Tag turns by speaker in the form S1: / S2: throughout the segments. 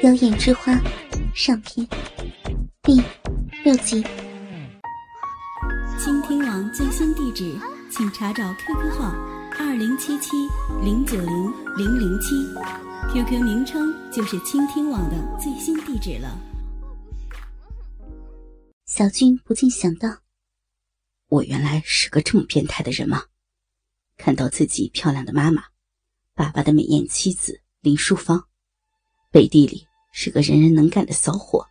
S1: 《妖艳之花》上篇第六集。
S2: 倾听网最新地址，请查找 QQ 号二零七七零九零零零七，QQ 名称就是倾听网的最新地址了。
S1: 小军不禁想到：
S3: 我原来是个这么变态的人吗？看到自己漂亮的妈妈，爸爸的美艳妻子林淑芳，背地里是个人人能干的骚货，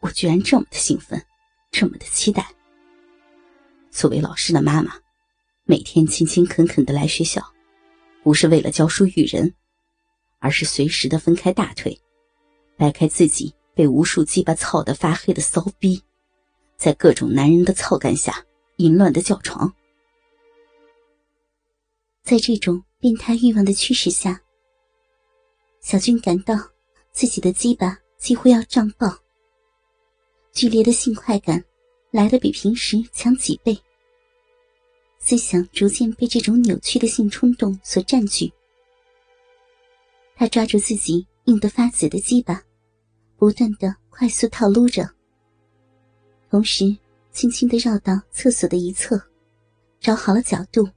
S3: 我居然这么的兴奋，这么的期待。作为老师的妈妈，每天勤勤恳恳的来学校，不是为了教书育人，而是随时的分开大腿，掰开自己被无数鸡巴操得发黑的骚逼，在各种男人的操干下淫乱的叫床。
S1: 在这种变态欲望的驱使下，小军感到自己的鸡巴几乎要胀爆，剧烈的性快感来的比平时强几倍。思想逐渐被这种扭曲的性冲动所占据，他抓住自己硬得发紫的鸡巴，不断的快速套撸着，同时轻轻的绕到厕所的一侧，找好了角度。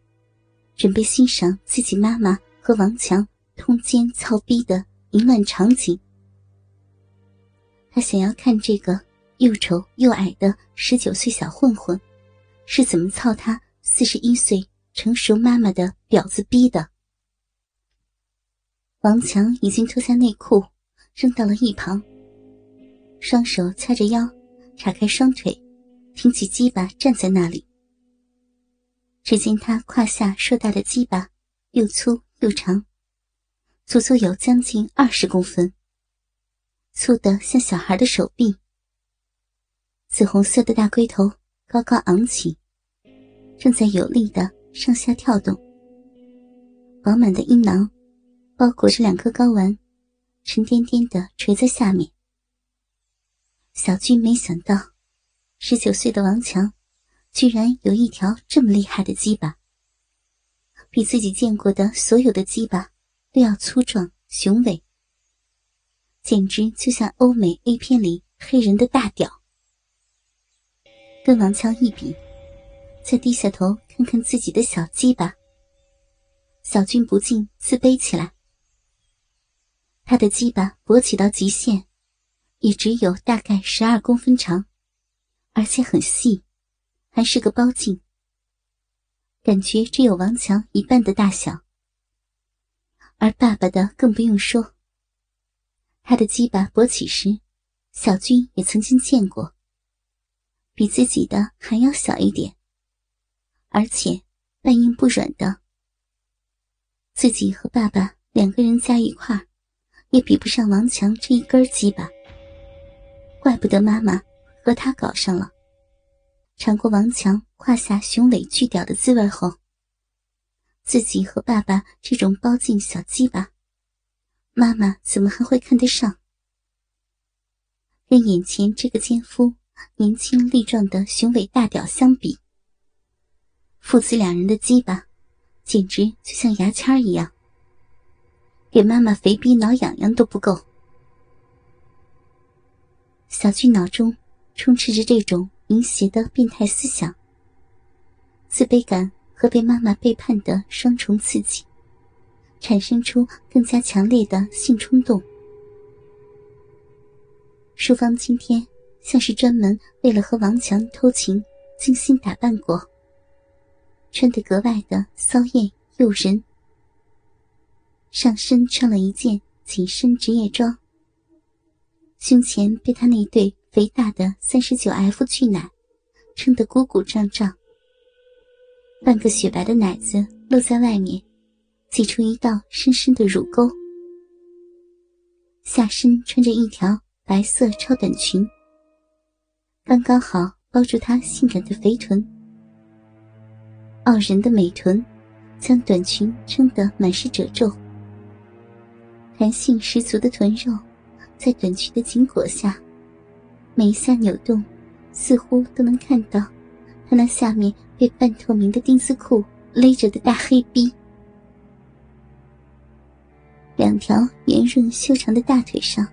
S1: 准备欣赏自己妈妈和王强通奸操逼的淫乱场景。他想要看这个又丑又矮的十九岁小混混是怎么操他四十一岁成熟妈妈的婊子逼的。王强已经脱下内裤，扔到了一旁，双手掐着腰，叉开双腿，挺起鸡巴站在那里。只见他胯下硕大的鸡巴，又粗又长，足足有将近二十公分，粗得像小孩的手臂。紫红色的大龟头高高昂起，正在有力的上下跳动。饱满的阴囊包裹着两颗睾丸，沉甸甸的垂在下面。小军没想到，十九岁的王强。居然有一条这么厉害的鸡巴，比自己见过的所有的鸡巴都要粗壮雄伟，简直就像欧美 A 片里黑人的大屌。跟王强一比，再低下头看看自己的小鸡巴，小军不禁自卑起来。他的鸡巴勃起到极限，也只有大概十二公分长，而且很细。还是个包茎，感觉只有王强一半的大小。而爸爸的更不用说。他的鸡巴勃起时，小军也曾经见过，比自己的还要小一点，而且半硬不软的。自己和爸爸两个人加一块也比不上王强这一根鸡巴。怪不得妈妈和他搞上了。尝过王强胯下雄伟巨屌的滋味后，自己和爸爸这种包茎小鸡巴，妈妈怎么还会看得上？跟眼前这个奸夫年轻力壮的雄伟大屌相比，父子两人的鸡巴简直就像牙签一样，给妈妈肥逼挠痒痒都不够。小俊脑中充斥着这种。淫邪的变态思想、自卑感和被妈妈背叛的双重刺激，产生出更加强烈的性冲动。淑芳今天像是专门为了和王强偷情精心打扮过，穿得格外的骚艳诱人。上身穿了一件紧身职业装，胸前被他那对。肥大的三十九 F 巨奶撑得鼓鼓胀胀，半个雪白的奶子露在外面，挤出一道深深的乳沟。下身穿着一条白色超短裙，刚刚好包住她性感的肥臀。傲人的美臀将短裙撑得满是褶皱，弹性十足的臀肉在短裙的紧裹下。每一下扭动，似乎都能看到她那下面被半透明的丁字裤勒着的大黑逼。两条圆润修长的大腿上，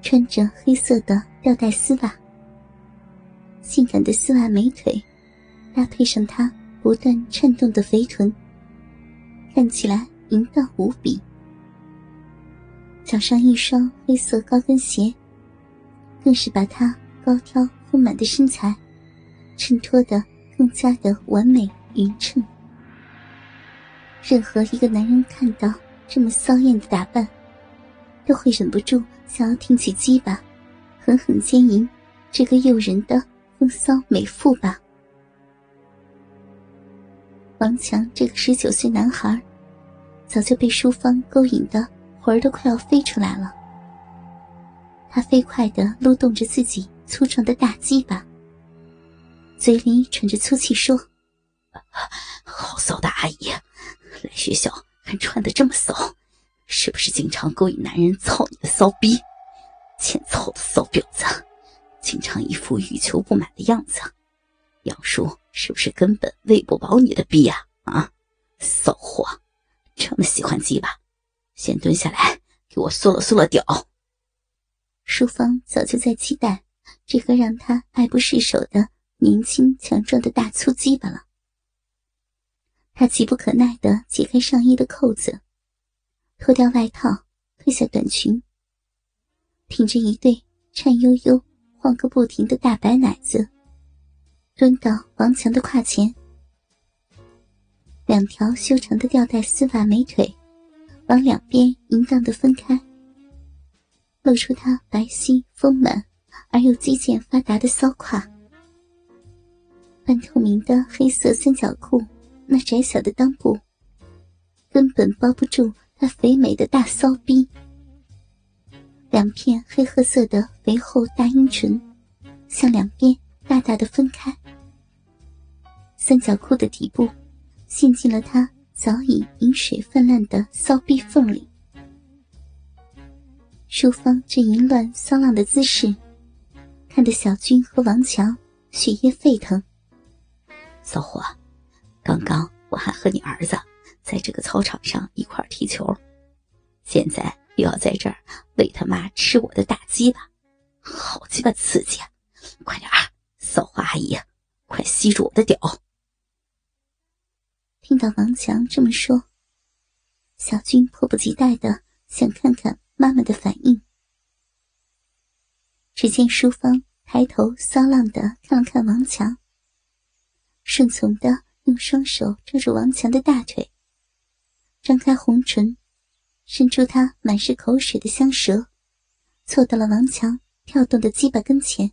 S1: 穿着黑色的吊带丝袜，性感的丝袜美腿，搭配上她不断颤动的肥臀，看起来淫荡无比。脚上一双黑色高跟鞋，更是把她高挑丰满的身材衬托得更加的完美匀称。任何一个男人看到这么骚艳的打扮，都会忍不住想要挺起鸡巴，狠狠奸淫这个诱人的风骚美妇吧。王强这个十九岁男孩，早就被淑芳勾引的魂儿都快要飞出来了。他飞快的撸动着自己粗壮的大鸡巴，嘴里喘着粗气说：“
S3: 好骚的阿姨。”来学校还穿的这么骚，是不是经常勾引男人操你的骚逼？欠操的骚婊子，经常一副欲求不满的样子。杨叔是不是根本喂不饱你的逼呀？啊，骚货，这么喜欢鸡巴，先蹲下来给我缩了缩了屌。
S1: 淑芳早就在期待这个让她爱不释手的年轻强壮的大粗鸡巴了。他急不可耐地解开上衣的扣子，脱掉外套，褪下短裙，挺着一对颤悠悠、晃个不停的大白奶子，蹲到王强的胯前，两条修长的吊带丝袜美腿往两边淫荡地分开，露出他白皙丰满而又肌腱发达的骚胯，半透明的黑色三角裤。那窄小的裆部根本包不住那肥美的大骚逼，两片黑褐色的肥厚大阴唇向两边大大的分开，三角裤的底部陷进了他早已饮水泛滥的骚逼缝里。淑芳这淫乱骚浪的姿势，看得小军和王强血液沸腾，
S3: 骚货。刚刚我还和你儿子在这个操场上一块踢球，现在又要在这儿喂他妈吃我的大鸡巴，好鸡巴刺激啊！快点啊，骚货阿姨，快吸住我的屌！
S1: 听到王强这么说，小军迫不及待的想看看妈妈的反应。只见淑芳抬头骚浪的看了看王强，顺从的。用双手抓住王强的大腿，张开红唇，伸出他满是口水的香舌，凑到了王强跳动的鸡巴跟前。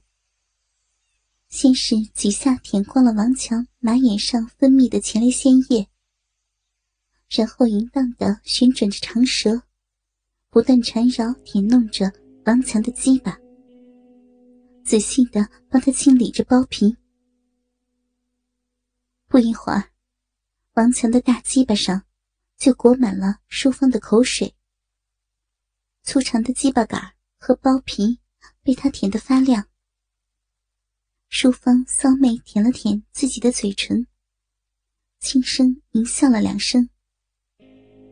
S1: 先是几下舔光了王强马眼上分泌的前列腺液，然后淫荡的旋转着长舌，不断缠绕舔弄着王强的鸡巴，仔细的帮他清理着包皮。不一会儿，王强的大鸡巴上就裹满了淑芳的口水。粗长的鸡巴杆和包皮被他舔得发亮。淑芳骚媚舔了舔自己的嘴唇，轻声淫笑了两声，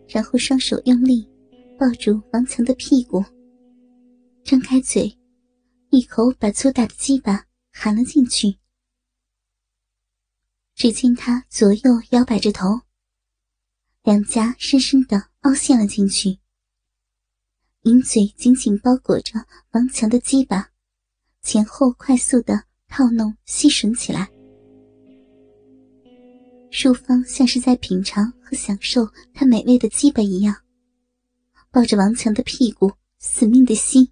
S1: 然后双手用力抱住王强的屁股，张开嘴，一口把粗大的鸡巴含了进去。只见他左右摇摆着头，两颊深深的凹陷了进去，银嘴紧紧包裹着王强的鸡巴，前后快速的套弄吸吮起来。淑芳像是在品尝和享受他美味的鸡巴一样，抱着王强的屁股死命的吸，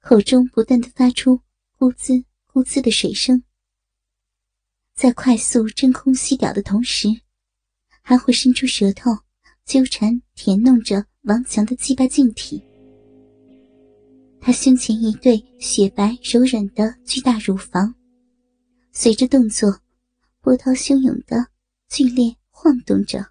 S1: 口中不断的发出咕滋咕滋的水声。在快速真空吸屌的同时，还会伸出舌头纠缠舔弄着王强的鸡巴茎体。他胸前一对雪白柔软的巨大乳房，随着动作波涛汹涌的剧烈晃动着。